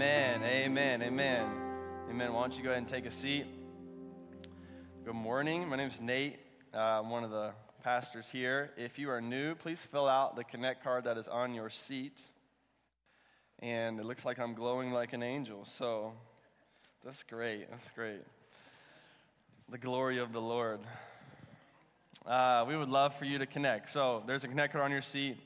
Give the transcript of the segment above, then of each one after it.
Amen. Amen. Amen. Amen. Why don't you go ahead and take a seat? Good morning. My name is Nate. Uh, I'm one of the pastors here. If you are new, please fill out the Connect card that is on your seat. And it looks like I'm glowing like an angel. So that's great. That's great. The glory of the Lord. Uh, we would love for you to connect. So there's a Connect card on your seat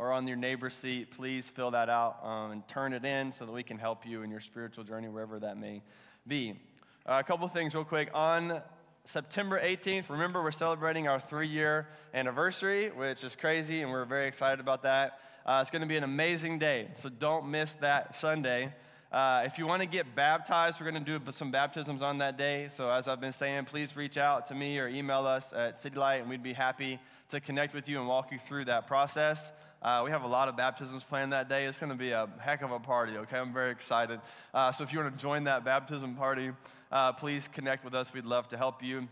or on your neighbor's seat, please fill that out um, and turn it in so that we can help you in your spiritual journey, wherever that may be. Uh, a couple things, real quick. On September 18th, remember we're celebrating our three year anniversary, which is crazy, and we're very excited about that. Uh, it's going to be an amazing day, so don't miss that Sunday. Uh, if you want to get baptized, we're going to do some baptisms on that day. So, as I've been saying, please reach out to me or email us at City Light, and we'd be happy to connect with you and walk you through that process. Uh, we have a lot of baptisms planned that day. It's going to be a heck of a party, okay? I'm very excited. Uh, so if you want to join that baptism party, uh, please connect with us. We'd love to help you.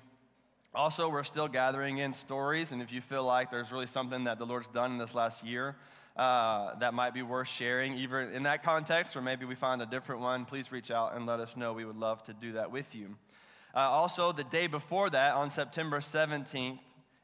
Also, we're still gathering in stories, and if you feel like there's really something that the Lord's done in this last year uh, that might be worth sharing, either in that context or maybe we find a different one, please reach out and let us know. We would love to do that with you. Uh, also, the day before that, on September 17th,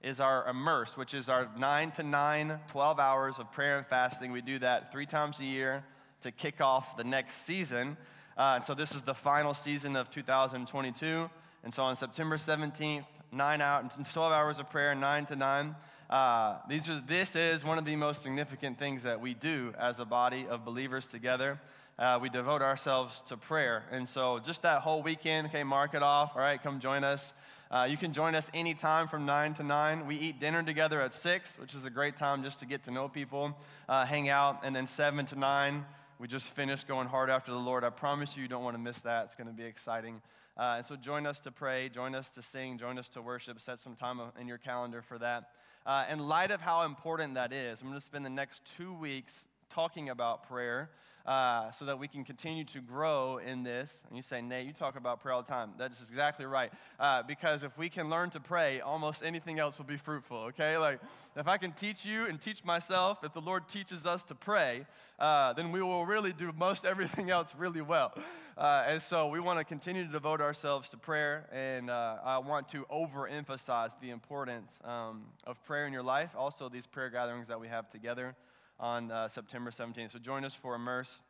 is our immerse, which is our 9 to 9, 12 hours of prayer and fasting. We do that three times a year to kick off the next season. Uh, and so this is the final season of 2022. And so on September 17th, 9 out, 12 hours of prayer, 9 to 9. Uh, these are, this is one of the most significant things that we do as a body of believers together. Uh, we devote ourselves to prayer. And so just that whole weekend, okay, mark it off. All right, come join us. Uh, you can join us anytime from 9 to 9. We eat dinner together at 6, which is a great time just to get to know people, uh, hang out. And then 7 to 9, we just finished going hard after the Lord. I promise you, you don't want to miss that. It's going to be exciting. Uh, and so join us to pray, join us to sing, join us to worship. Set some time in your calendar for that. Uh, in light of how important that is, I'm going to spend the next two weeks talking about prayer uh, so that we can continue to grow in this. And you say, Nate, you talk about prayer all the time. That is exactly right. Uh, because if we can learn to pray, almost anything else will be fruitful, okay? Like, if I can teach you and teach myself, if the Lord teaches us to pray, uh, then we will really do most everything else really well. Uh, and so we want to continue to devote ourselves to prayer, and uh, I want to overemphasize the importance um, of prayer in your life, also these prayer gatherings that we have together on uh, September 17th. So join us for Immerse.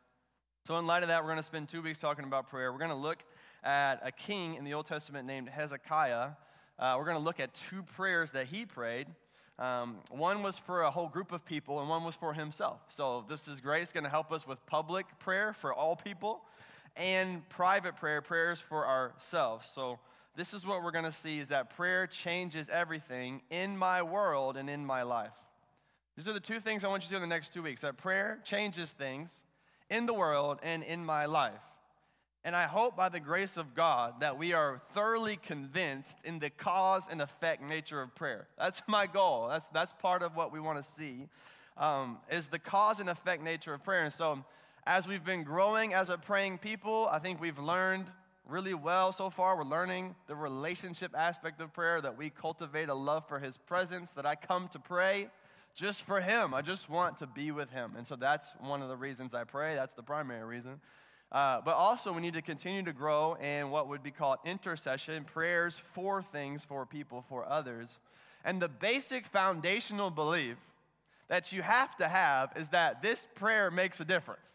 So, in light of that, we're going to spend two weeks talking about prayer. We're going to look at a king in the Old Testament named Hezekiah. Uh, we're going to look at two prayers that he prayed. Um, one was for a whole group of people, and one was for himself. So, this is great. It's going to help us with public prayer for all people and private prayer, prayers for ourselves. So, this is what we're going to see is that prayer changes everything in my world and in my life. These are the two things I want you to do in the next two weeks that prayer changes things in the world and in my life. And I hope by the grace of God that we are thoroughly convinced in the cause and effect nature of prayer. That's my goal. That's, that's part of what we want to see um, is the cause and effect nature of prayer. And so as we've been growing as a praying people, I think we've learned really well so far. We're learning the relationship aspect of prayer, that we cultivate a love for his presence, that I come to pray just for Him. I just want to be with Him. And so that's one of the reasons I pray. That's the primary reason. Uh, but also, we need to continue to grow in what would be called intercession, prayers for things, for people, for others. And the basic foundational belief that you have to have is that this prayer makes a difference.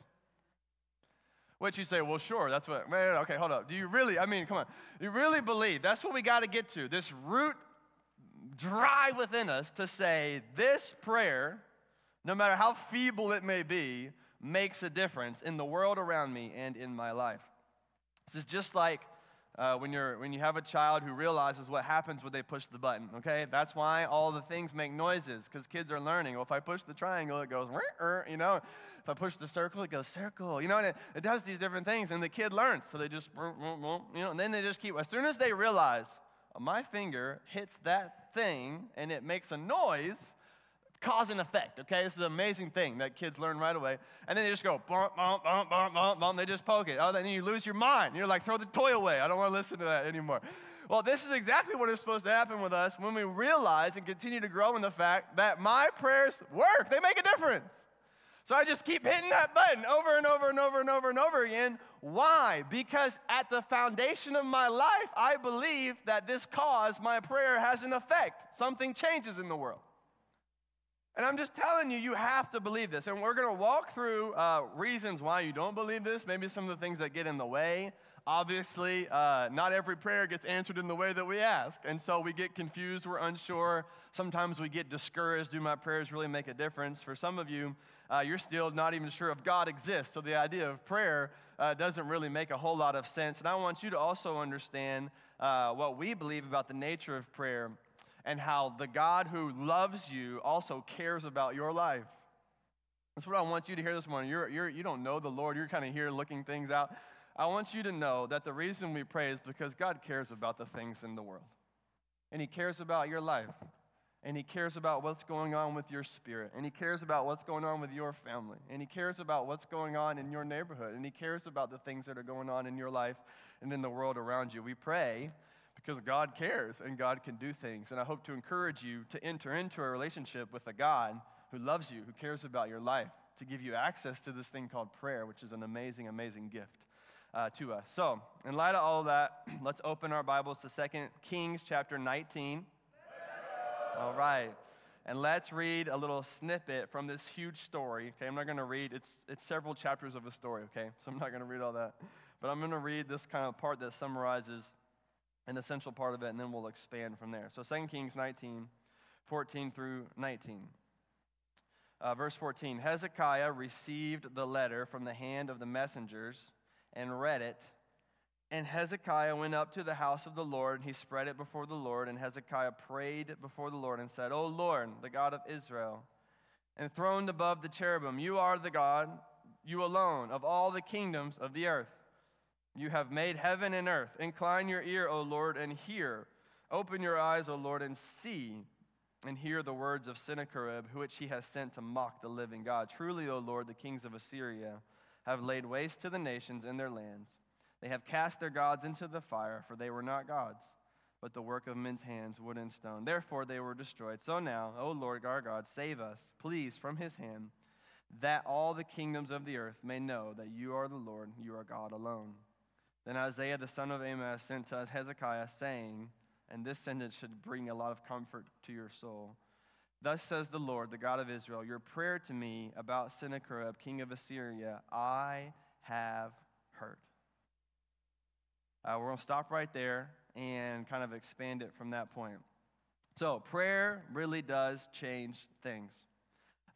Which you say, well, sure, that's what, man, okay, hold up. Do you really, I mean, come on, you really believe that's what we got to get to, this root drive within us to say, this prayer, no matter how feeble it may be, makes a difference in the world around me and in my life. This is just like uh, when, you're, when you have a child who realizes what happens when they push the button, okay? That's why all the things make noises, because kids are learning. Well, if I push the triangle, it goes, you know? If I push the circle, it goes circle, you know? And it, it does these different things, and the kid learns. So they just, you know, and then they just keep, as soon as they realize, my finger hits that thing and it makes a noise, cause and effect, okay? This is an amazing thing that kids learn right away. And then they just go, bump, bump, bump, bump, bump, bump. They just poke it. Oh, then you lose your mind. You're like, throw the toy away. I don't want to listen to that anymore. Well, this is exactly what is supposed to happen with us when we realize and continue to grow in the fact that my prayers work. They make a difference. So I just keep hitting that button over and over and over and over and over again. Why? Because at the foundation of my life, I believe that this cause, my prayer, has an effect. Something changes in the world. And I'm just telling you, you have to believe this. And we're going to walk through uh, reasons why you don't believe this, maybe some of the things that get in the way. Obviously, uh, not every prayer gets answered in the way that we ask. And so we get confused, we're unsure. Sometimes we get discouraged. Do my prayers really make a difference? For some of you, uh, you're still not even sure if God exists. So the idea of prayer uh, doesn't really make a whole lot of sense. And I want you to also understand uh, what we believe about the nature of prayer and how the God who loves you also cares about your life. That's what I want you to hear this morning. You're, you're, you don't know the Lord, you're kind of here looking things out. I want you to know that the reason we pray is because God cares about the things in the world. And He cares about your life and He cares about what's going on with your spirit, and He cares about what's going on with your family, and He cares about what's going on in your neighborhood, and He cares about the things that are going on in your life and in the world around you. We pray because God cares and God can do things. And I hope to encourage you to enter into a relationship with a God who loves you, who cares about your life, to give you access to this thing called prayer, which is an amazing, amazing gift. Uh, to us. So, in light of all that, let's open our Bibles to 2 Kings chapter 19. All right. And let's read a little snippet from this huge story. Okay, I'm not going to read, it's, it's several chapters of a story, okay? So I'm not going to read all that. But I'm going to read this kind of part that summarizes an essential part of it, and then we'll expand from there. So 2 Kings 19, 14 through 19. Uh, verse 14 Hezekiah received the letter from the hand of the messengers and read it and Hezekiah went up to the house of the Lord, and he spread it before the Lord. And Hezekiah prayed before the Lord and said, O Lord, the God of Israel, enthroned above the cherubim, you are the God, you alone, of all the kingdoms of the earth. You have made heaven and earth. Incline your ear, O Lord, and hear. Open your eyes, O Lord, and see and hear the words of Sennacherib, which he has sent to mock the living God. Truly, O Lord, the kings of Assyria have laid waste to the nations in their lands. They have cast their gods into the fire, for they were not gods, but the work of men's hands, wood and stone. Therefore they were destroyed. So now, O Lord our God, save us, please, from his hand, that all the kingdoms of the earth may know that you are the Lord, you are God alone. Then Isaiah the son of Amoz sent to Hezekiah, saying, and this sentence should bring a lot of comfort to your soul. Thus says the Lord, the God of Israel, your prayer to me about Sennacherib, king of Assyria, I have heard. Uh, we're going to stop right there and kind of expand it from that point. So, prayer really does change things.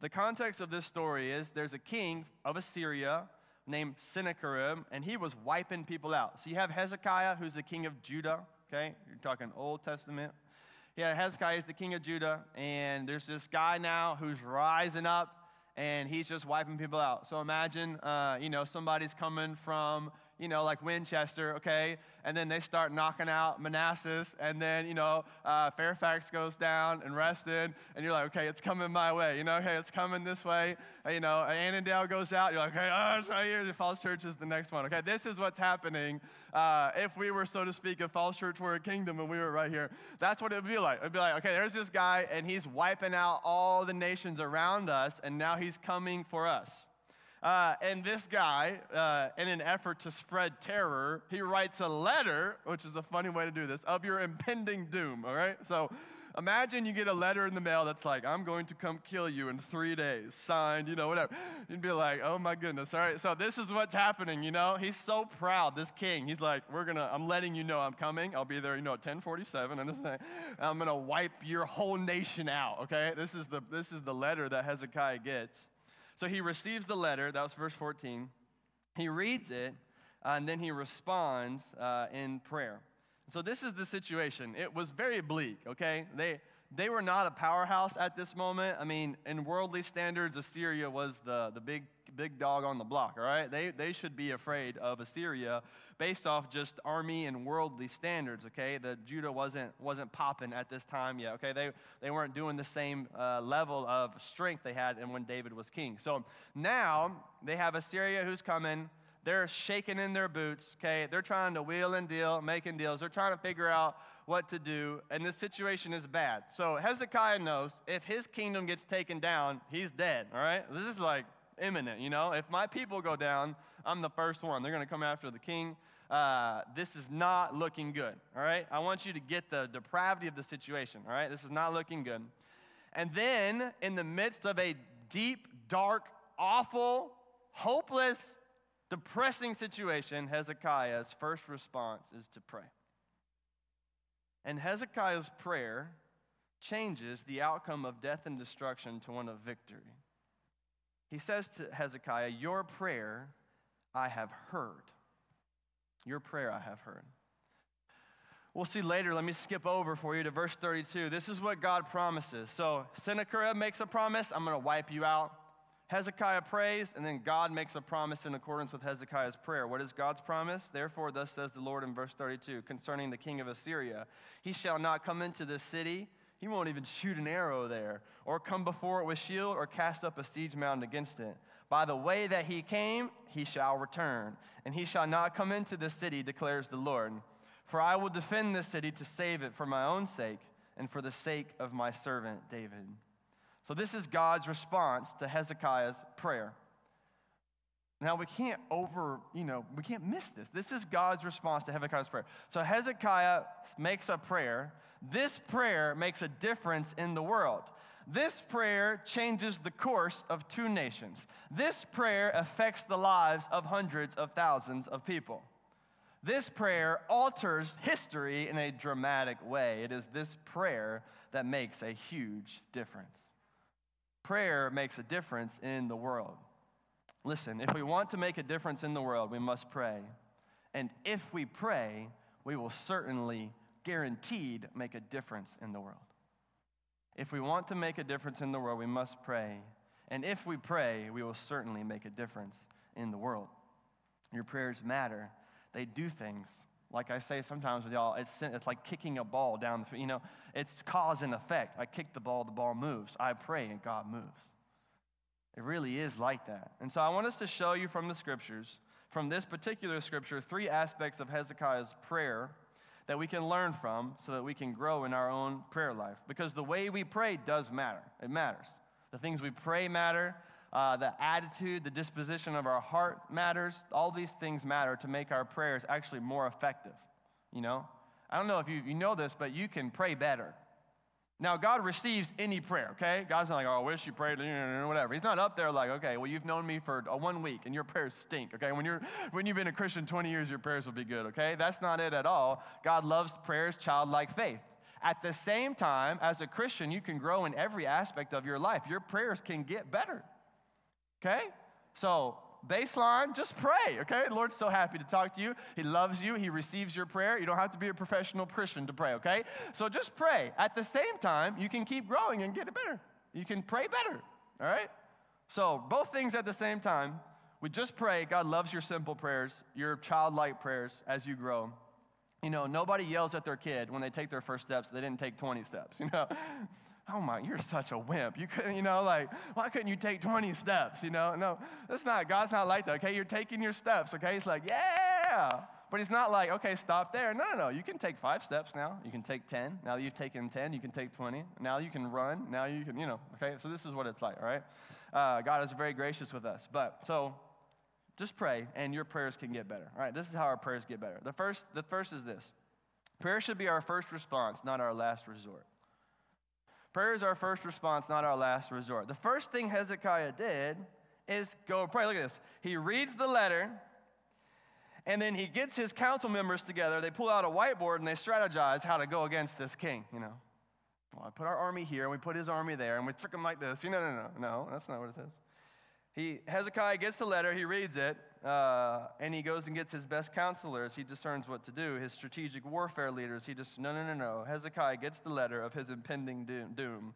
The context of this story is there's a king of Assyria named Sennacherib, and he was wiping people out. So, you have Hezekiah, who's the king of Judah, okay? You're talking Old Testament. Yeah, Hezekiah is the king of Judah, and there's this guy now who's rising up, and he's just wiping people out. So, imagine, uh, you know, somebody's coming from you know, like Winchester, okay? And then they start knocking out Manassas, and then, you know, uh, Fairfax goes down and Reston, and you're like, okay, it's coming my way, you know, okay, it's coming this way. You know, Annandale goes out, you're like, okay, oh, it's right here. Falls Church is the next one, okay? This is what's happening uh, if we were, so to speak, if Falls Church were a kingdom and we were right here. That's what it would be like. It would be like, okay, there's this guy, and he's wiping out all the nations around us, and now he's coming for us. Uh, and this guy, uh, in an effort to spread terror, he writes a letter, which is a funny way to do this, of your impending doom, all right? So imagine you get a letter in the mail that's like, I'm going to come kill you in three days, signed, you know, whatever. You'd be like, oh my goodness, all right? So this is what's happening, you know? He's so proud, this king. He's like, we're to, I'm letting you know I'm coming. I'll be there, you know, at 1047, and this thing. I'm to wipe your whole nation out, okay? This is the, this is the letter that Hezekiah gets. So he receives the letter, that was verse 14. He reads it, uh, and then he responds uh, in prayer. So this is the situation. It was very bleak, okay? They, they were not a powerhouse at this moment. I mean, in worldly standards, Assyria was the, the big, big dog on the block, all right? They, they should be afraid of Assyria based off just army and worldly standards, okay? The Judah wasn't, wasn't popping at this time yet, okay? They, they weren't doing the same uh, level of strength they had in when David was king. So now they have Assyria who's coming. They're shaking in their boots, okay? They're trying to wheel and deal, making deals. They're trying to figure out what to do, and this situation is bad. So Hezekiah knows if his kingdom gets taken down, he's dead, all right? This is like, imminent, you know? If my people go down, I'm the first one. They're going to come after the king. Uh, this is not looking good, all right? I want you to get the depravity of the situation, all right? This is not looking good. And then, in the midst of a deep, dark, awful, hopeless, depressing situation, Hezekiah's first response is to pray. And Hezekiah's prayer changes the outcome of death and destruction to one of victory. He says to Hezekiah, Your prayer I have heard. Your prayer I have heard. We'll see later. Let me skip over for you to verse 32. This is what God promises. So Sennacherib makes a promise I'm going to wipe you out. Hezekiah prays, and then God makes a promise in accordance with Hezekiah's prayer. What is God's promise? Therefore, thus says the Lord in verse 32 concerning the king of Assyria He shall not come into this city, he won't even shoot an arrow there, or come before it with shield, or cast up a siege mound against it. By the way that he came, he shall return, and he shall not come into this city, declares the Lord. For I will defend this city to save it for my own sake, and for the sake of my servant David. So, this is God's response to Hezekiah's prayer. Now, we can't over, you know, we can't miss this. This is God's response to Hezekiah's prayer. So, Hezekiah makes a prayer. This prayer makes a difference in the world. This prayer changes the course of two nations. This prayer affects the lives of hundreds of thousands of people. This prayer alters history in a dramatic way. It is this prayer that makes a huge difference. Prayer makes a difference in the world. Listen, if we want to make a difference in the world, we must pray. And if we pray, we will certainly, guaranteed, make a difference in the world. If we want to make a difference in the world, we must pray. And if we pray, we will certainly make a difference in the world. Your prayers matter, they do things. Like I say sometimes with y'all, it's, it's like kicking a ball down the field. You know, it's cause and effect. I kick the ball, the ball moves. I pray, and God moves. It really is like that. And so I want us to show you from the scriptures, from this particular scripture, three aspects of Hezekiah's prayer that we can learn from so that we can grow in our own prayer life. Because the way we pray does matter. It matters. The things we pray matter. Uh, the attitude, the disposition of our heart matters. All these things matter to make our prayers actually more effective. You know? I don't know if you, you know this, but you can pray better. Now, God receives any prayer, okay? God's not like, oh, I wish you prayed, whatever. He's not up there like, okay, well, you've known me for one week and your prayers stink, okay? When, you're, when you've been a Christian 20 years, your prayers will be good, okay? That's not it at all. God loves prayers, childlike faith. At the same time, as a Christian, you can grow in every aspect of your life. Your prayers can get better. Okay? So, baseline, just pray, okay? The Lord's so happy to talk to you. He loves you. He receives your prayer. You don't have to be a professional Christian to pray, okay? So just pray. At the same time, you can keep growing and get it better. You can pray better, all right? So, both things at the same time. We just pray. God loves your simple prayers, your childlike prayers as you grow. You know, nobody yells at their kid when they take their first steps, they didn't take 20 steps, you know? Oh my, you're such a wimp. You couldn't, you know, like, why couldn't you take 20 steps? You know, no, that's not, God's not like that, okay? You're taking your steps, okay? He's like, yeah. But he's not like, okay, stop there. No, no, no. You can take five steps now. You can take 10. Now that you've taken 10, you can take 20. Now you can run. Now you can, you know, okay? So this is what it's like, all right? Uh, God is very gracious with us. But so just pray, and your prayers can get better. All right, this is how our prayers get better. The first, the first is this prayer should be our first response, not our last resort. Prayer is our first response, not our last resort. The first thing Hezekiah did is go pray. Look at this. He reads the letter, and then he gets his council members together. They pull out a whiteboard and they strategize how to go against this king, you know. Well, I put our army here, and we put his army there, and we trick him like this. You know, no, no, no, no, that's not what it says. He, Hezekiah gets the letter, he reads it, uh, and he goes and gets his best counselors. He discerns what to do. His strategic warfare leaders, he just, no, no, no, no. Hezekiah gets the letter of his impending doom.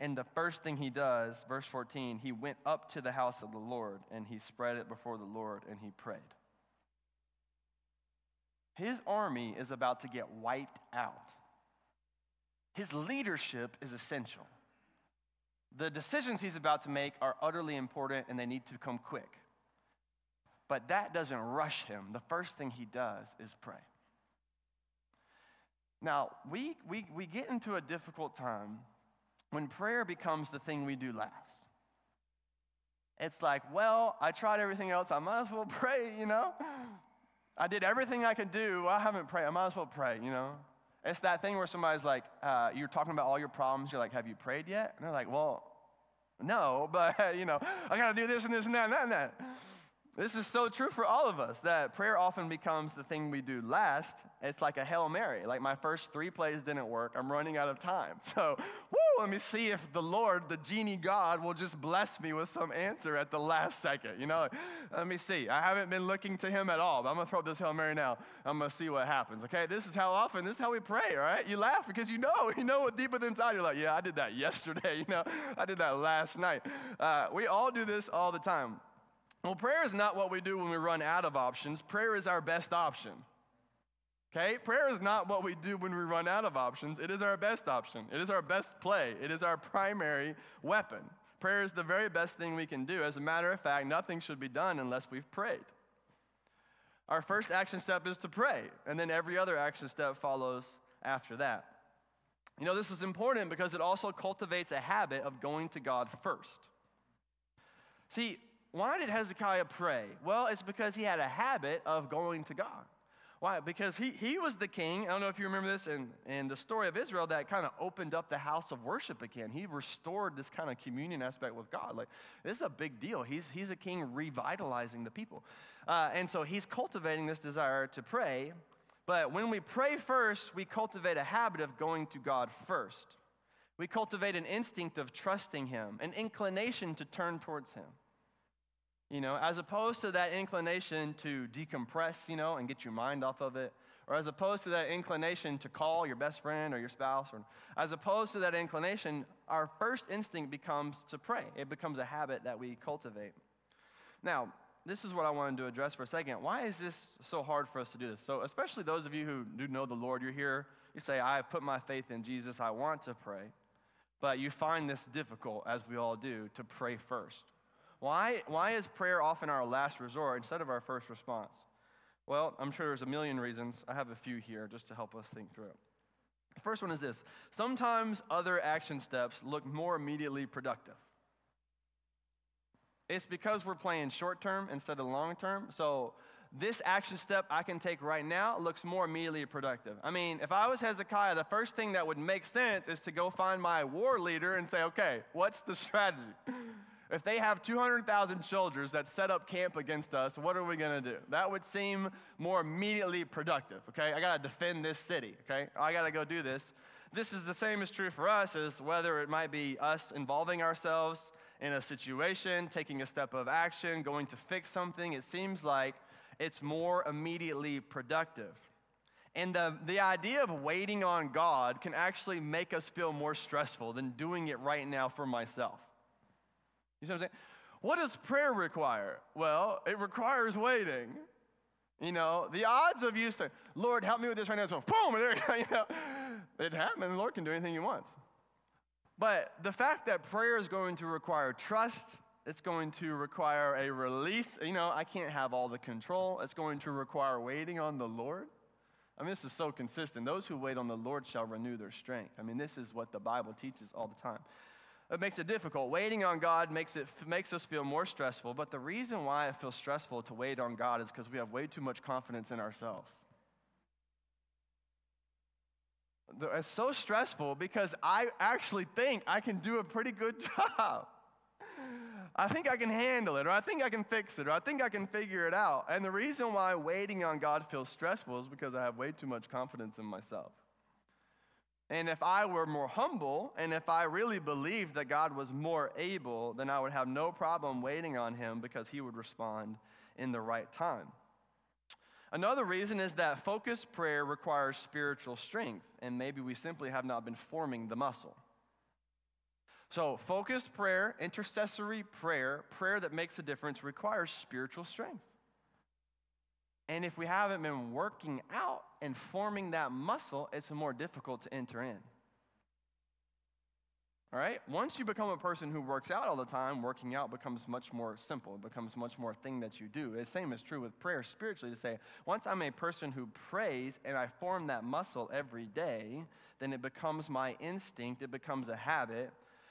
And the first thing he does, verse 14, he went up to the house of the Lord and he spread it before the Lord and he prayed. His army is about to get wiped out. His leadership is essential. The decisions he's about to make are utterly important and they need to come quick. But that doesn't rush him. The first thing he does is pray. Now, we, we, we get into a difficult time when prayer becomes the thing we do last. it's like, well, I tried everything else. I might as well pray, you know? I did everything I could do. Well, I haven't prayed. I might as well pray, you know? It's that thing where somebody's like, uh, you're talking about all your problems. You're like, have you prayed yet? And they're like, well, no, but, you know, I got to do this and this and that and that and that. This is so true for all of us that prayer often becomes the thing we do last. It's like a Hail Mary. Like my first three plays didn't work. I'm running out of time. So, woo, let me see if the Lord, the genie God, will just bless me with some answer at the last second. You know, let me see. I haven't been looking to him at all, but I'm going to throw up this Hail Mary now. I'm going to see what happens. Okay, this is how often, this is how we pray, all right? You laugh because you know, you know what deep inside you're like, yeah, I did that yesterday. You know, I did that last night. Uh, we all do this all the time. Well, prayer is not what we do when we run out of options. Prayer is our best option. Okay? Prayer is not what we do when we run out of options. It is our best option. It is our best play. It is our primary weapon. Prayer is the very best thing we can do. As a matter of fact, nothing should be done unless we've prayed. Our first action step is to pray, and then every other action step follows after that. You know, this is important because it also cultivates a habit of going to God first. See, why did Hezekiah pray? Well, it's because he had a habit of going to God. Why? Because he, he was the king. I don't know if you remember this in, in the story of Israel that kind of opened up the house of worship again. He restored this kind of communion aspect with God. Like, this is a big deal. He's, he's a king revitalizing the people. Uh, and so he's cultivating this desire to pray. But when we pray first, we cultivate a habit of going to God first. We cultivate an instinct of trusting Him, an inclination to turn towards Him. You know, as opposed to that inclination to decompress, you know, and get your mind off of it, or as opposed to that inclination to call your best friend or your spouse, or as opposed to that inclination, our first instinct becomes to pray. It becomes a habit that we cultivate. Now, this is what I wanted to address for a second. Why is this so hard for us to do this? So, especially those of you who do know the Lord, you're here, you say, I have put my faith in Jesus, I want to pray. But you find this difficult, as we all do, to pray first. Why, why is prayer often our last resort instead of our first response? Well, I'm sure there's a million reasons. I have a few here just to help us think through it. The first one is this sometimes other action steps look more immediately productive. It's because we're playing short term instead of long term. So, this action step I can take right now looks more immediately productive. I mean, if I was Hezekiah, the first thing that would make sense is to go find my war leader and say, okay, what's the strategy? If they have 200,000 soldiers that set up camp against us, what are we going to do? That would seem more immediately productive, okay? I got to defend this city, okay? I got to go do this. This is the same as true for us as whether it might be us involving ourselves in a situation, taking a step of action, going to fix something. It seems like it's more immediately productive. And the, the idea of waiting on God can actually make us feel more stressful than doing it right now for myself. You see what I'm saying? What does prayer require? Well, it requires waiting. You know, the odds of you saying, Lord, help me with this right now, so boom, and there you go, you know, it happens. The Lord can do anything he wants. But the fact that prayer is going to require trust, it's going to require a release. You know, I can't have all the control. It's going to require waiting on the Lord. I mean, this is so consistent. Those who wait on the Lord shall renew their strength. I mean, this is what the Bible teaches all the time it makes it difficult. Waiting on God makes, it, makes us feel more stressful, but the reason why it feels stressful to wait on God is because we have way too much confidence in ourselves. It's so stressful because I actually think I can do a pretty good job. I think I can handle it, or I think I can fix it, or I think I can figure it out. And the reason why waiting on God feels stressful is because I have way too much confidence in myself. And if I were more humble, and if I really believed that God was more able, then I would have no problem waiting on him because he would respond in the right time. Another reason is that focused prayer requires spiritual strength, and maybe we simply have not been forming the muscle. So, focused prayer, intercessory prayer, prayer that makes a difference requires spiritual strength. And if we haven't been working out and forming that muscle, it's more difficult to enter in. All right? Once you become a person who works out all the time, working out becomes much more simple. It becomes much more thing that you do. The same is true with prayer spiritually to say, once I'm a person who prays and I form that muscle every day, then it becomes my instinct, it becomes a habit.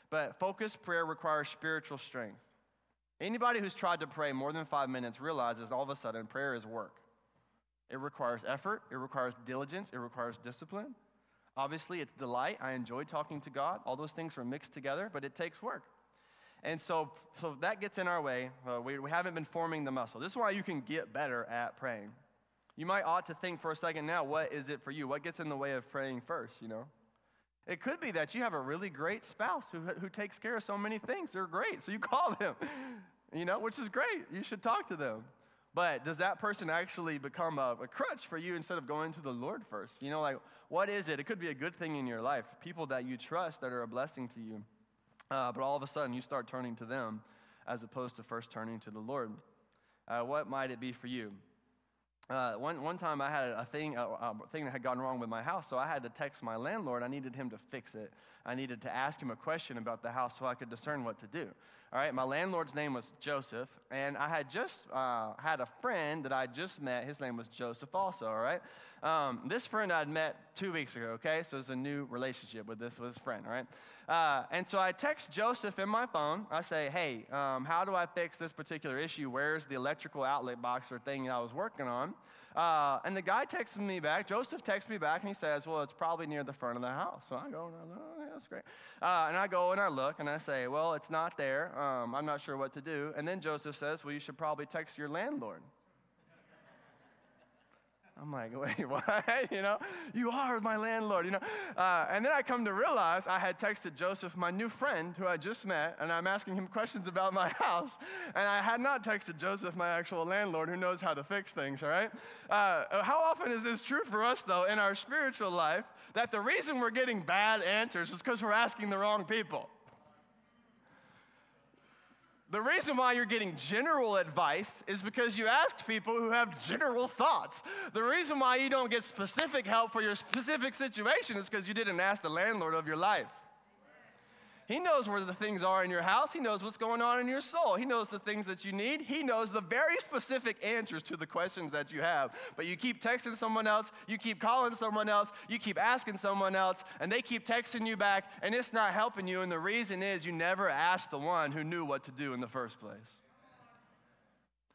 But focused prayer requires spiritual strength. Anybody who's tried to pray more than five minutes realizes all of a sudden prayer is work. It requires effort, it requires diligence, it requires discipline. Obviously, it's delight. I enjoy talking to God. All those things are mixed together, but it takes work. And so, so that gets in our way. Uh, we, we haven't been forming the muscle. This is why you can get better at praying. You might ought to think for a second now, what is it for you? What gets in the way of praying first, you know? It could be that you have a really great spouse who, who takes care of so many things. They're great. So you call them, you know, which is great. You should talk to them. But does that person actually become a, a, crutch for you instead of going to the Lord first? You know, like, what is it? It could be a good thing in your life, people that you trust that are a blessing to you. Uh, but all of a sudden, you start turning to them as opposed to first turning to the Lord. Uh, what might it be for you? Uh, one, one time I had a thing, a, a, thing that had gone wrong with my house, so I had to text my landlord. I needed him to fix it. I needed to ask him a question about the house so I could discern what to do. All right, my landlord's name was Joseph, and I had just uh, had a friend that I just met. His name was Joseph, also. All right, um, this friend I'd met two weeks ago. Okay, so it's a new relationship with this with this friend. All right, uh, and so I text Joseph in my phone. I say, "Hey, um, how do I fix this particular issue? Where's the electrical outlet box or thing that I was working on?" Uh, and the guy texts me back. Joseph texts me back and he says, Well, it's probably near the front of the house. So I go, oh, yeah, that's great. Uh, and I go and I look and I say, Well, it's not there. Um, I'm not sure what to do. And then Joseph says, Well, you should probably text your landlord. I'm like, wait, what? you know, you are my landlord, you know. Uh, and then I come to realize I had texted Joseph, my new friend who I just met, and I'm asking him questions about my house. And I had not texted Joseph, my actual landlord, who knows how to fix things, all right? Uh, how often is this true for us, though, in our spiritual life, that the reason we're getting bad answers is because we're asking the wrong people? The reason why you're getting general advice is because you asked people who have general thoughts. The reason why you don't get specific help for your specific situation is because you didn't ask the landlord of your life. He knows where the things are in your house. He knows what's going on in your soul. He knows the things that you need. He knows the very specific answers to the questions that you have. But you keep texting someone else, you keep calling someone else, you keep asking someone else, and they keep texting you back, and it's not helping you. And the reason is you never asked the one who knew what to do in the first place.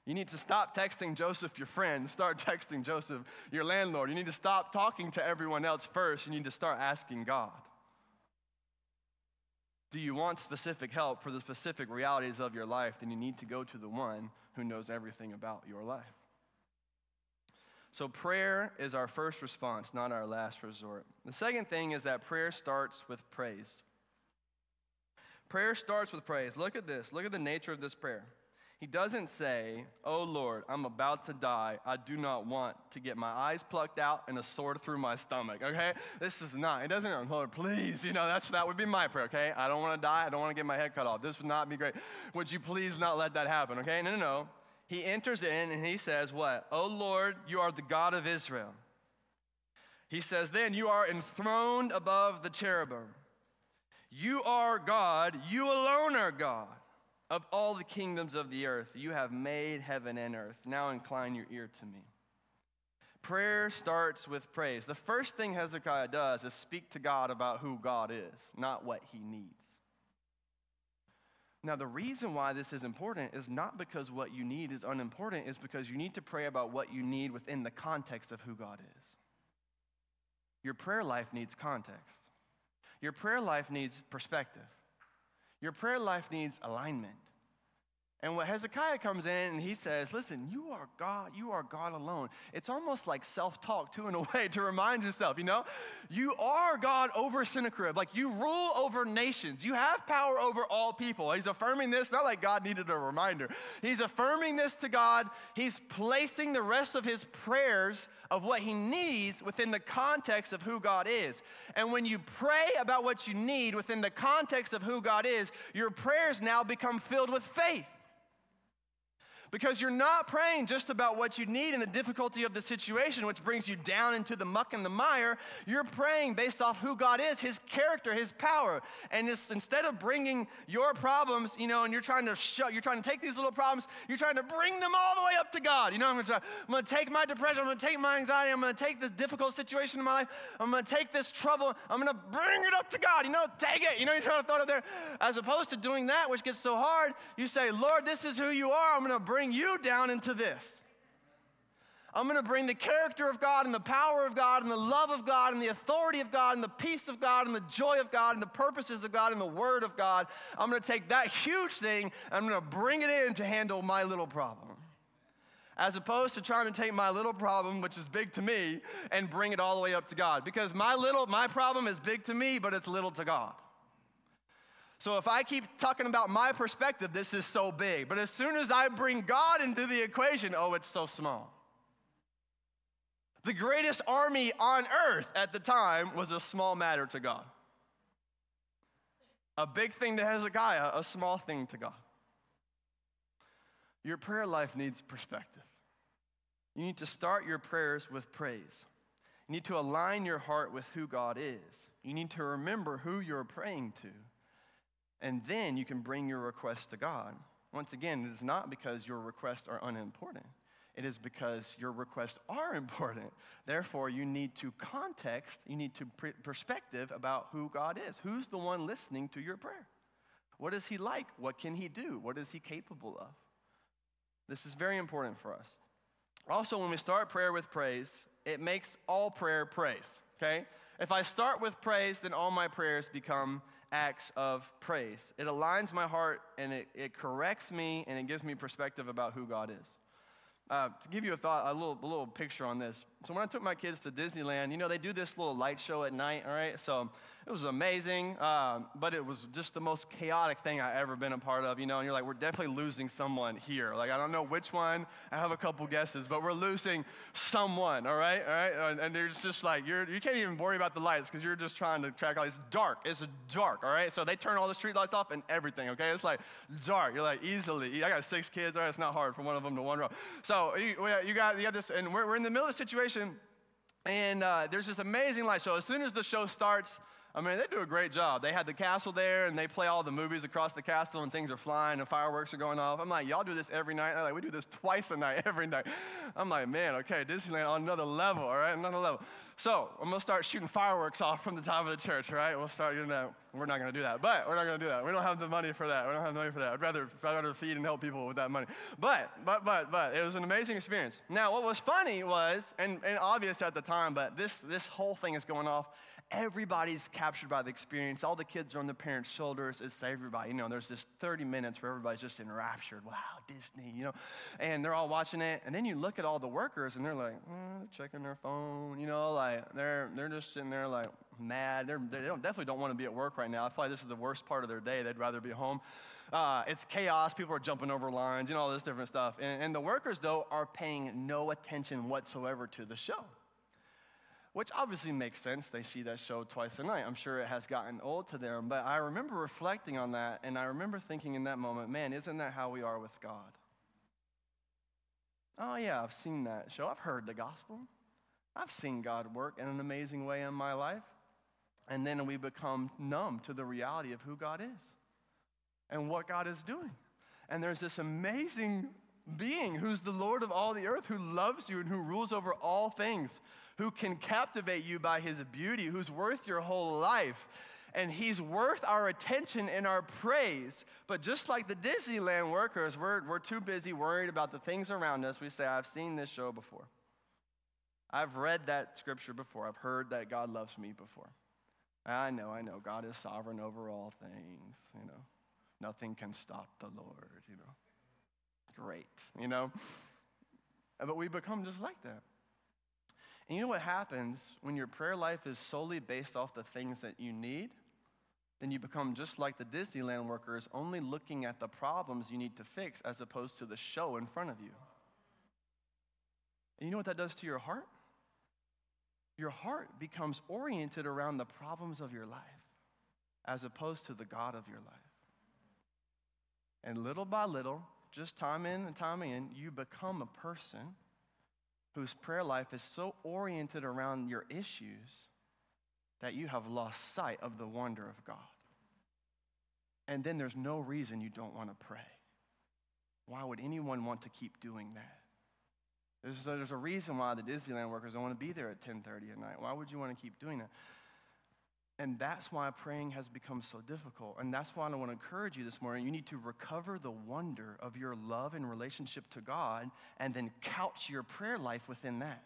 You need to stop texting Joseph, your friend. Start texting Joseph, your landlord. You need to stop talking to everyone else first. You need to start asking God. Do you want specific help for the specific realities of your life? Then you need to go to the one who knows everything about your life. So, prayer is our first response, not our last resort. The second thing is that prayer starts with praise. Prayer starts with praise. Look at this. Look at the nature of this prayer. He doesn't say, Oh Lord, I'm about to die. I do not want to get my eyes plucked out and a sword through my stomach, okay? This is not, it doesn't, oh, Lord, please, you know, that's, that would be my prayer, okay? I don't want to die. I don't want to get my head cut off. This would not be great. Would you please not let that happen, okay? No, no, no. He enters in and he says, What? Oh Lord, you are the God of Israel. He says, Then you are enthroned above the cherubim. You are God. You alone are God. Of all the kingdoms of the earth, you have made heaven and earth. Now incline your ear to me. Prayer starts with praise. The first thing Hezekiah does is speak to God about who God is, not what he needs. Now, the reason why this is important is not because what you need is unimportant, it's because you need to pray about what you need within the context of who God is. Your prayer life needs context, your prayer life needs perspective. Your prayer life needs alignment. And when Hezekiah comes in and he says, Listen, you are God, you are God alone. It's almost like self talk, too, in a way, to remind yourself, you know? You are God over Sennacherib. Like you rule over nations, you have power over all people. He's affirming this, not like God needed a reminder. He's affirming this to God. He's placing the rest of his prayers of what he needs within the context of who God is. And when you pray about what you need within the context of who God is, your prayers now become filled with faith. Because you're not praying just about what you need and the difficulty of the situation, which brings you down into the muck and the mire. You're praying based off who God is, His character, His power. And instead of bringing your problems, you know, and you're trying to you're trying to take these little problems, you're trying to bring them all the way up to God. You know, I'm going to, I'm going to take my depression, I'm going to take my anxiety, I'm going to take this difficult situation in my life, I'm going to take this trouble, I'm going to bring it up to God. You know, take it. You know, you're trying to throw it up there. As opposed to doing that, which gets so hard, you say, Lord, this is who you are. I'm going to bring bring you down into this. I'm going to bring the character of God and the power of God and the love of God and the authority of God and the peace of God and the joy of God and the purposes of God and the word of God. I'm going to take that huge thing I'm going to bring it in to handle my little problem. As opposed to trying to take my little problem, which is big to me, and bring it all the way up to God. Because my little, my problem is big to me, but it's little to God. So if I keep talking about my perspective, this is so big. But as soon as I bring God into the equation, oh, it's so small. The greatest army on earth at the time was a small matter to God. A big thing to Hezekiah, a small thing to God. Your prayer life needs perspective. You need to start your prayers with praise. You need to align your heart with who God is. You need to remember who you're praying to. And then you can bring your request to God. Once again, it is not because your requests are unimportant. It is because your requests are important. Therefore, you need to context, you need to perspective about who God is. Who's the one listening to your prayer? What is he like? What can he do? What is he capable of? This is very important for us. Also, when we start prayer with praise, it makes all prayer praise, okay? If I start with praise, then all my prayers become acts of praise. It aligns my heart and it, it corrects me and it gives me perspective about who God is. Uh, to give you a thought, a little, a little picture on this. So when I took my kids to Disneyland, you know, they do this little light show at night, all right? So it was amazing, um, but it was just the most chaotic thing I ever been a part of, you know. And you're like, we're definitely losing someone here. Like, I don't know which one. I have a couple guesses, but we're losing someone, all right? All right? And, there's just like, you're, you can't even worry about the lights because you're just trying to track all It's dark. It's dark, all right? So they turn all the street lights off and everything, okay? It's like dark. You're like, easily. I got six kids, all right? It's not hard for one of them to wander row. So you, you, got, you got this, and we're, we're in the middle of the situation, and uh, there's this amazing light show. As soon as the show starts, I mean, they do a great job. They had the castle there, and they play all the movies across the castle, and things are flying, and fireworks are going off. I'm like, y'all do this every night? They're like, we do this twice a night, every night. I'm like, man, okay, Disneyland on another level, all right, another level. So I'm gonna start shooting fireworks off from the top of the church, right? We'll start doing that. We're not gonna do that, but we're not gonna do that. We don't have the money for that. We don't have the money for that. I'd rather, I'd rather feed and help people with that money. But, but, but, but, it was an amazing experience. Now, what was funny was, and, and obvious at the time, but this, this whole thing is going off everybody's captured by the experience. All the kids are on the parents' shoulders. It's everybody. You know, there's just 30 minutes where everybody's just enraptured. Wow, Disney, you know. And they're all watching it. And then you look at all the workers and they're like, mm, checking their phone, you know, like they're, they're just sitting there like mad. They're, they don't, definitely don't want to be at work right now. I feel like this is the worst part of their day. They'd rather be home. Uh, it's chaos. People are jumping over lines, you know, all this different stuff. And, and the workers, though, are paying no attention whatsoever to the show which obviously makes sense. They see that show twice a night. I'm sure it has gotten old to them. But I remember reflecting on that, and I remember thinking in that moment, man, isn't that how we are with God? Oh, yeah, I've seen that show. I've heard the gospel. I've seen God work in an amazing way in my life. And then we become numb to the reality of who God is and what God is doing. And there's this amazing being who's the Lord of all the earth, who loves you and who rules over all things, who can captivate you by his beauty, who's worth your whole life. And he's worth our attention and our praise. But just like the Disneyland workers, we're, we're too busy worried about the things around us. We say, I've seen this show before. I've read that scripture before. I've heard that God loves me before. I know, I know. God is sovereign over all things, you know. Nothing can stop the Lord, you know great, you know? But we become just like that. And you know what happens when your prayer life is solely based off the things that you need? Then you become just like the Disneyland workers, only looking at the problems you need to fix as opposed to the show in front of you. And you know what that does to your heart? Your heart becomes oriented around the problems of your life as opposed to the God of your life. And little by little, just time in and time in, you become a person whose prayer life is so oriented around your issues that you have lost sight of the wonder of God. And then there's no reason you don't want to pray. Why would anyone want to keep doing that? There's there's a reason why the Disneyland workers don't want to be there at 10:30 at night. Why would you want to keep doing that? And that's why praying has become so difficult. And that's why I want to encourage you this morning. You need to recover the wonder of your love and relationship to God and then couch your prayer life within that.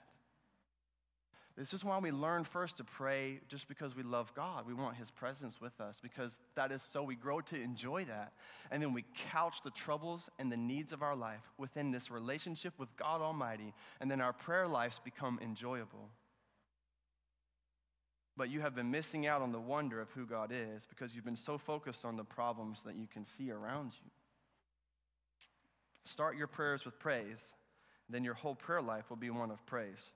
This is why we learn first to pray just because we love God. We want His presence with us because that is so we grow to enjoy that. And then we couch the troubles and the needs of our life within this relationship with God Almighty. And then our prayer lives become enjoyable. But you have been missing out on the wonder of who God is because you've been so focused on the problems that you can see around you. Start your prayers with praise, then your whole prayer life will be one of praise.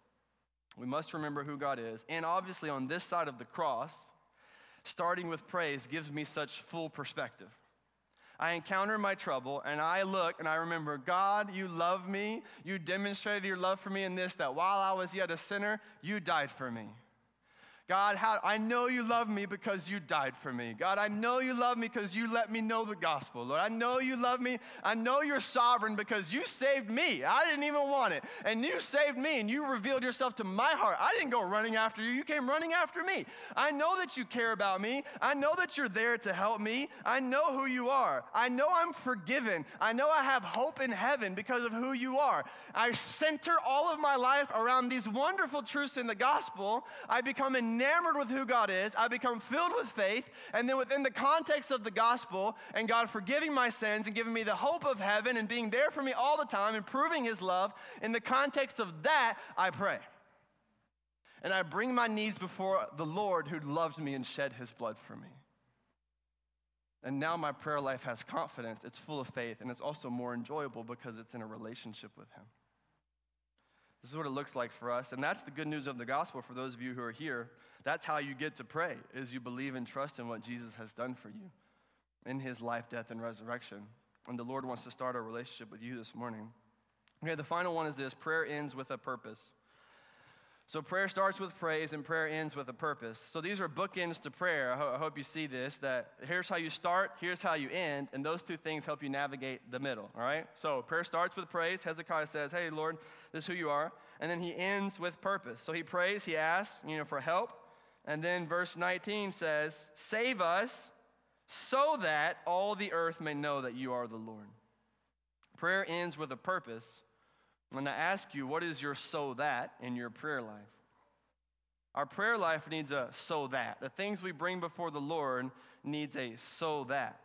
We must remember who God is. And obviously, on this side of the cross, starting with praise gives me such full perspective. I encounter my trouble and I look and I remember, God, you love me. You demonstrated your love for me in this, that while I was yet a sinner, you died for me. God, how, I know you love me because you died for me. God, I know you love me because you let me know the gospel. Lord, I know you love me. I know you're sovereign because you saved me. I didn't even want it. And you saved me and you revealed yourself to my heart. I didn't go running after you. You came running after me. I know that you care about me. I know that you're there to help me. I know who you are. I know I'm forgiven. I know I have hope in heaven because of who you are. I center all of my life around these wonderful truths in the gospel. I become enamored enamored with who God is, I become filled with faith, and then within the context of the gospel and God forgiving my sins and giving me the hope of heaven and being there for me all the time and proving his love, in the context of that, I pray. And I bring my needs before the Lord who loved me and shed his blood for me. And now my prayer life has confidence, it's full of faith, and it's also more enjoyable because it's in a relationship with him. This is what it looks like for us. And that's the good news of the gospel for those of you who are here. That's how you get to pray, is you believe and trust in what Jesus has done for you in his life, death, and resurrection. And the Lord wants to start a relationship with you this morning. Okay, the final one is this prayer ends with a purpose. So prayer starts with praise and prayer ends with a purpose. So these are bookends to prayer. I, ho- I, hope you see this that here's how you start, here's how you end, and those two things help you navigate the middle, all right? So prayer starts with praise. Hezekiah says, "Hey Lord, this is who you are." And then he ends with purpose. So he prays, he asks, you know, for help. And then verse 19 says, "Save us so that all the earth may know that you are the Lord." Prayer ends with a purpose When to ask you, what is your so that in your prayer life? Our prayer life needs a so that. The things we bring before the Lord needs a so that.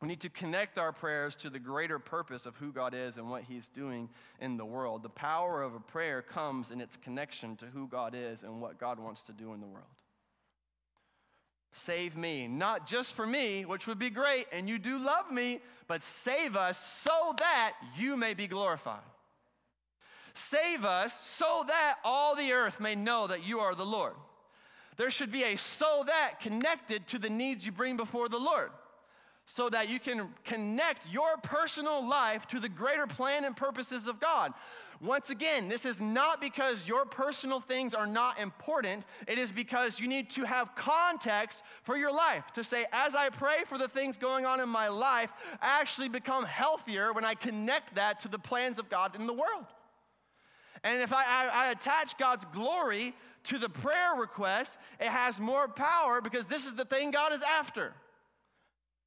We need to connect our prayers to the greater purpose of who God is and what He's doing in the world. The power of a prayer comes in its connection to who God is and what God wants to do in the world. Save me, not just for me, which would be great, and you do love me, but save us so that you may be glorified. Save us so that all the earth may know that you are the Lord. There should be a so that connected to the needs you bring before the Lord so that you can connect your personal life to the greater plan and purposes of God. Once again, this is not because your personal things are not important. It is because you need to have context for your life to say, as I pray for the things going on in my life, I actually become healthier when I connect that to the plans of God in the world. And if I, I, I, attach God's glory to the prayer request, it has more power because this is the thing God is after.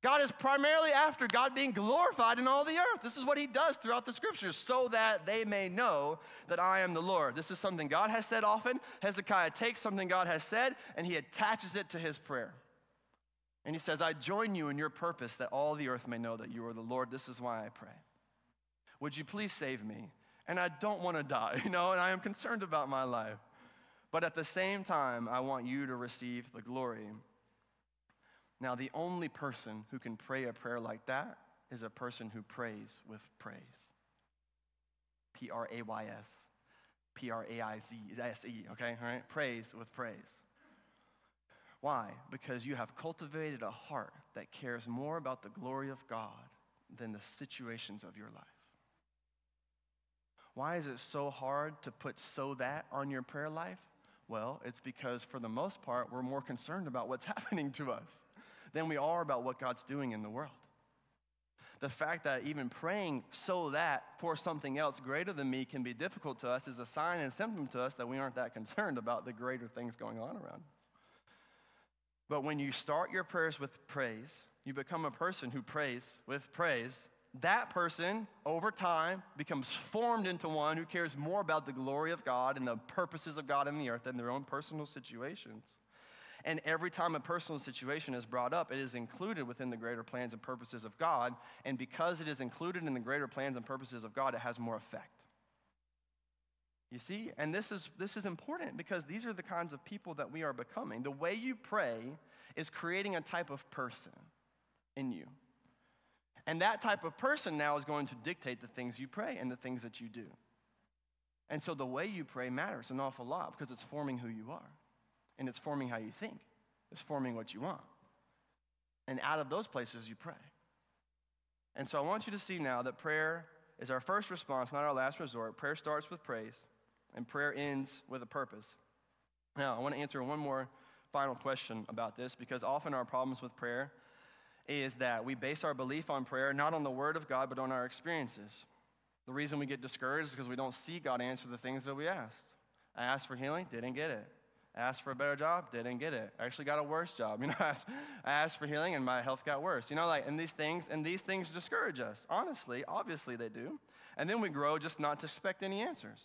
God is primarily after God being glorified in all the earth. This is what he does throughout the scriptures so that they may know that I am the Lord. This is something God has said often. Hezekiah takes something God has said and he attaches it to his prayer. And he says, I join you in your purpose that all the earth may know that you are the Lord. This is why I pray. Would you please save me? and I don't want to die, you know, and I am concerned about my life. But at the same time, I want you to receive the glory. Now, the only person who can pray a prayer like that is a person who prays with praise. P R A Y S. P R A I Z S E, okay? All right? Praise with praise. Why? Because you have cultivated a heart that cares more about the glory of God than the situations of your life. Why is it so hard to put so that on your prayer life? Well, it's because for the most part, we're more concerned about what's happening to us than we are about what God's doing in the world. The fact that even praying so that for something else greater than me can be difficult to us is a sign and symptom to us that we aren't that concerned about the greater things going on around us. But when you start your prayers with praise, you become a person who prays with praise. That person, over time, becomes formed into one who cares more about the glory of God and the purposes of God in the earth than their own personal situations. And every time a personal situation is brought up, it is included within the greater plans and purposes of God. And because it is included in the greater plans and purposes of God, it has more effect. You see? And this is, this is important because these are the kinds of people that we are becoming. The way you pray is creating a type of person in you. And that type of person now is going to dictate the things you pray and the things that you do. And so the way you pray matters an awful lot because it's forming who you are and it's forming how you think, it's forming what you want. And out of those places, you pray. And so I want you to see now that prayer is our first response, not our last resort. Prayer starts with praise, and prayer ends with a purpose. Now, I want to answer one more final question about this because often our problems with prayer is that we base our belief on prayer not on the Word of God, but on our experiences. The reason we get discouraged is because we don't see God answer the things that we asked. I asked for healing, didn't get it asked for a better job, didn't get it. I actually got a worse job. You know, I asked, I asked for healing and my health got worse. You know, like, and these things, and these things discourage us. Honestly, obviously they do. And then we grow just not to expect any answers.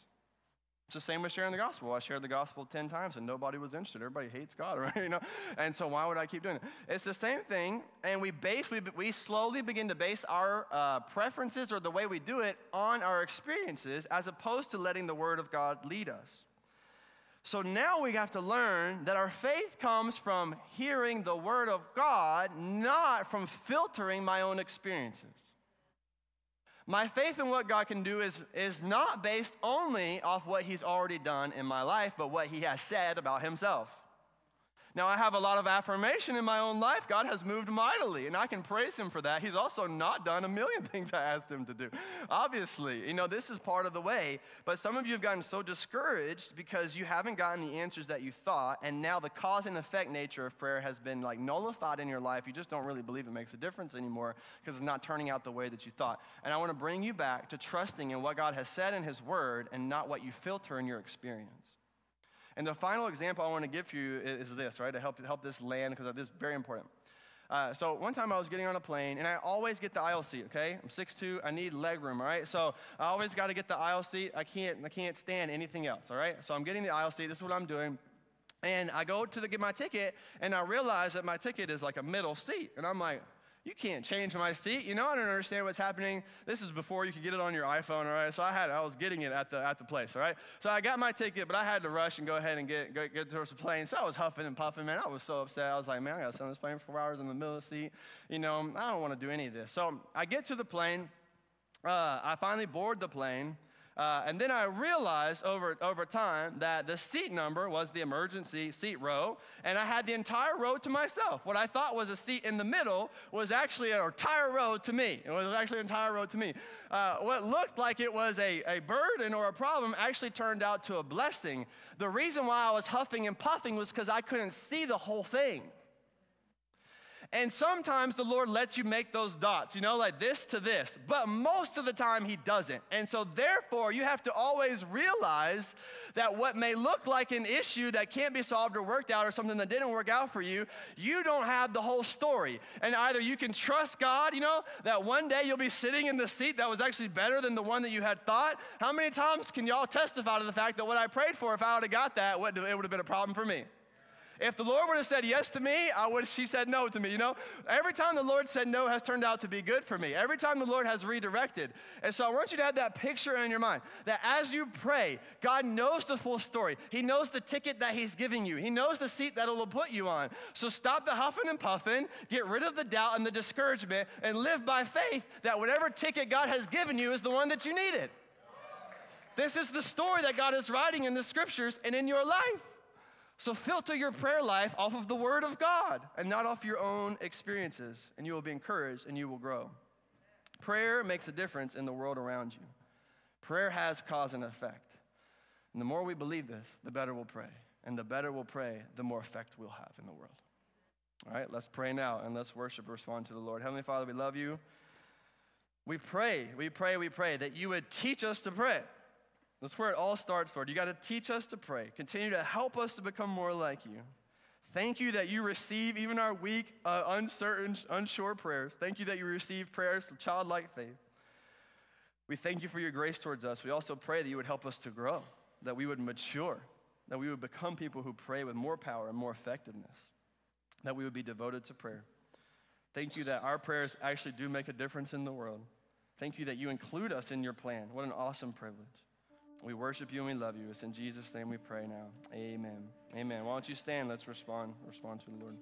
It's the same with sharing the gospel. I shared the gospel 10 times and nobody was interested. Everybody hates God, right? You know? And so why would I keep doing it? It's the same thing. And we base, we, we slowly begin to base our uh, preferences or the way we do it on our experiences as opposed to letting the word of God lead us. So now we have to learn that our faith comes from hearing the Word of God, not from filtering my own experiences. My faith in what God can do is, is not based only off what He's already done in my life, but what He has said about Himself. Now, I have a lot of affirmation in my own life. God has moved mightily, and I can praise Him for that. He's also not done a million things I asked Him to do. Obviously, you know, this is part of the way. But some of you have gotten so discouraged because you haven't gotten the answers that you thought, and now the cause and effect nature of prayer has been like nullified in your life. You just don't really believe it makes a difference anymore because it's not turning out the way that you thought. And I want to bring you back to trusting in what God has said in His Word and not what you filter in your experience. And the final example I want to give you is this, right, to help, help this land, because this is very important. Uh, so one time I was getting on a plane, and I always get the aisle seat. Okay, I'm 6'2", I need leg room. All right, so I always got to get the aisle seat. I can't, I can't stand anything else. All right, so I'm getting the aisle seat. This is what I'm doing. And I go to the, get my ticket, and I realize that my ticket is like a middle seat, and I'm like, you can't change my seat. You know, I don't understand what's happening. This is before you could get it on your iPhone, all right? So I had, I was getting it at the, at the place, all right? So I got my ticket, but I had to rush and go ahead and get, get, get towards the plane. So I was huffing and puffing, man. I was so upset. I was like, man, I got to sit on this plane for four hours in the middle of the seat. You know, I don't want to do any of this. So I get to the plane. Uh, I finally board the plane. Uh, and then I realized over, over time that the seat number was the emergency seat row, and I had the entire row to myself. What I thought was a seat in the middle was actually an entire row to me. It was actually an entire row to me. Uh, what looked like it was a, a burden or a problem actually turned out to a blessing. The reason why I was huffing and puffing was because I couldn't see the whole thing. And sometimes the Lord lets you make those dots, you know, like this to this, but most of the time He doesn't. And so, therefore, you have to always realize that what may look like an issue that can't be solved or worked out or something that didn't work out for you, you don't have the whole story. And either you can trust God, you know, that one day you'll be sitting in the seat that was actually better than the one that you had thought. How many times can y'all testify to the fact that what I prayed for, if I would have got that, it would have been a problem for me? If the Lord would have said yes to me, I would she said no to me, you know? Every time the Lord said no has turned out to be good for me. Every time the Lord has redirected. And so I want you to have that picture in your mind that as you pray, God knows the full story. He knows the ticket that he's giving you. He knows the seat that it will put you on. So stop the huffing and puffing, get rid of the doubt and the discouragement and live by faith that whatever ticket God has given you is the one that you needed. This is the story that God is writing in the scriptures and in your life. So filter your prayer life off of the Word of God and not off your own experiences, and you will be encouraged and you will grow. Prayer makes a difference in the world around you. Prayer has cause and effect. And the more we believe this, the better we'll pray. And the better we'll pray, the more effect we'll have in the world. All right, let's pray now and let's worship respond to the Lord. Heavenly Father, we love you. We pray, we pray, we pray that you would teach us to pray. That's where it all starts, Lord. You got to teach us to pray. Continue to help us to become more like you. Thank you that you receive even our weak, uh, uncertain, unsure prayers. Thank you that you receive prayers of childlike faith. We thank you for your grace towards us. We also pray that you would help us to grow, that we would mature, that we would become people who pray with more power and more effectiveness, that we would be devoted to prayer. Thank you that our prayers actually do make a difference in the world. Thank you that you include us in your plan. What an awesome privilege. We worship you and we love you. It's in Jesus' name we pray now. Amen. Amen. Why don't you stand? Let's respond. Respond to the Lord.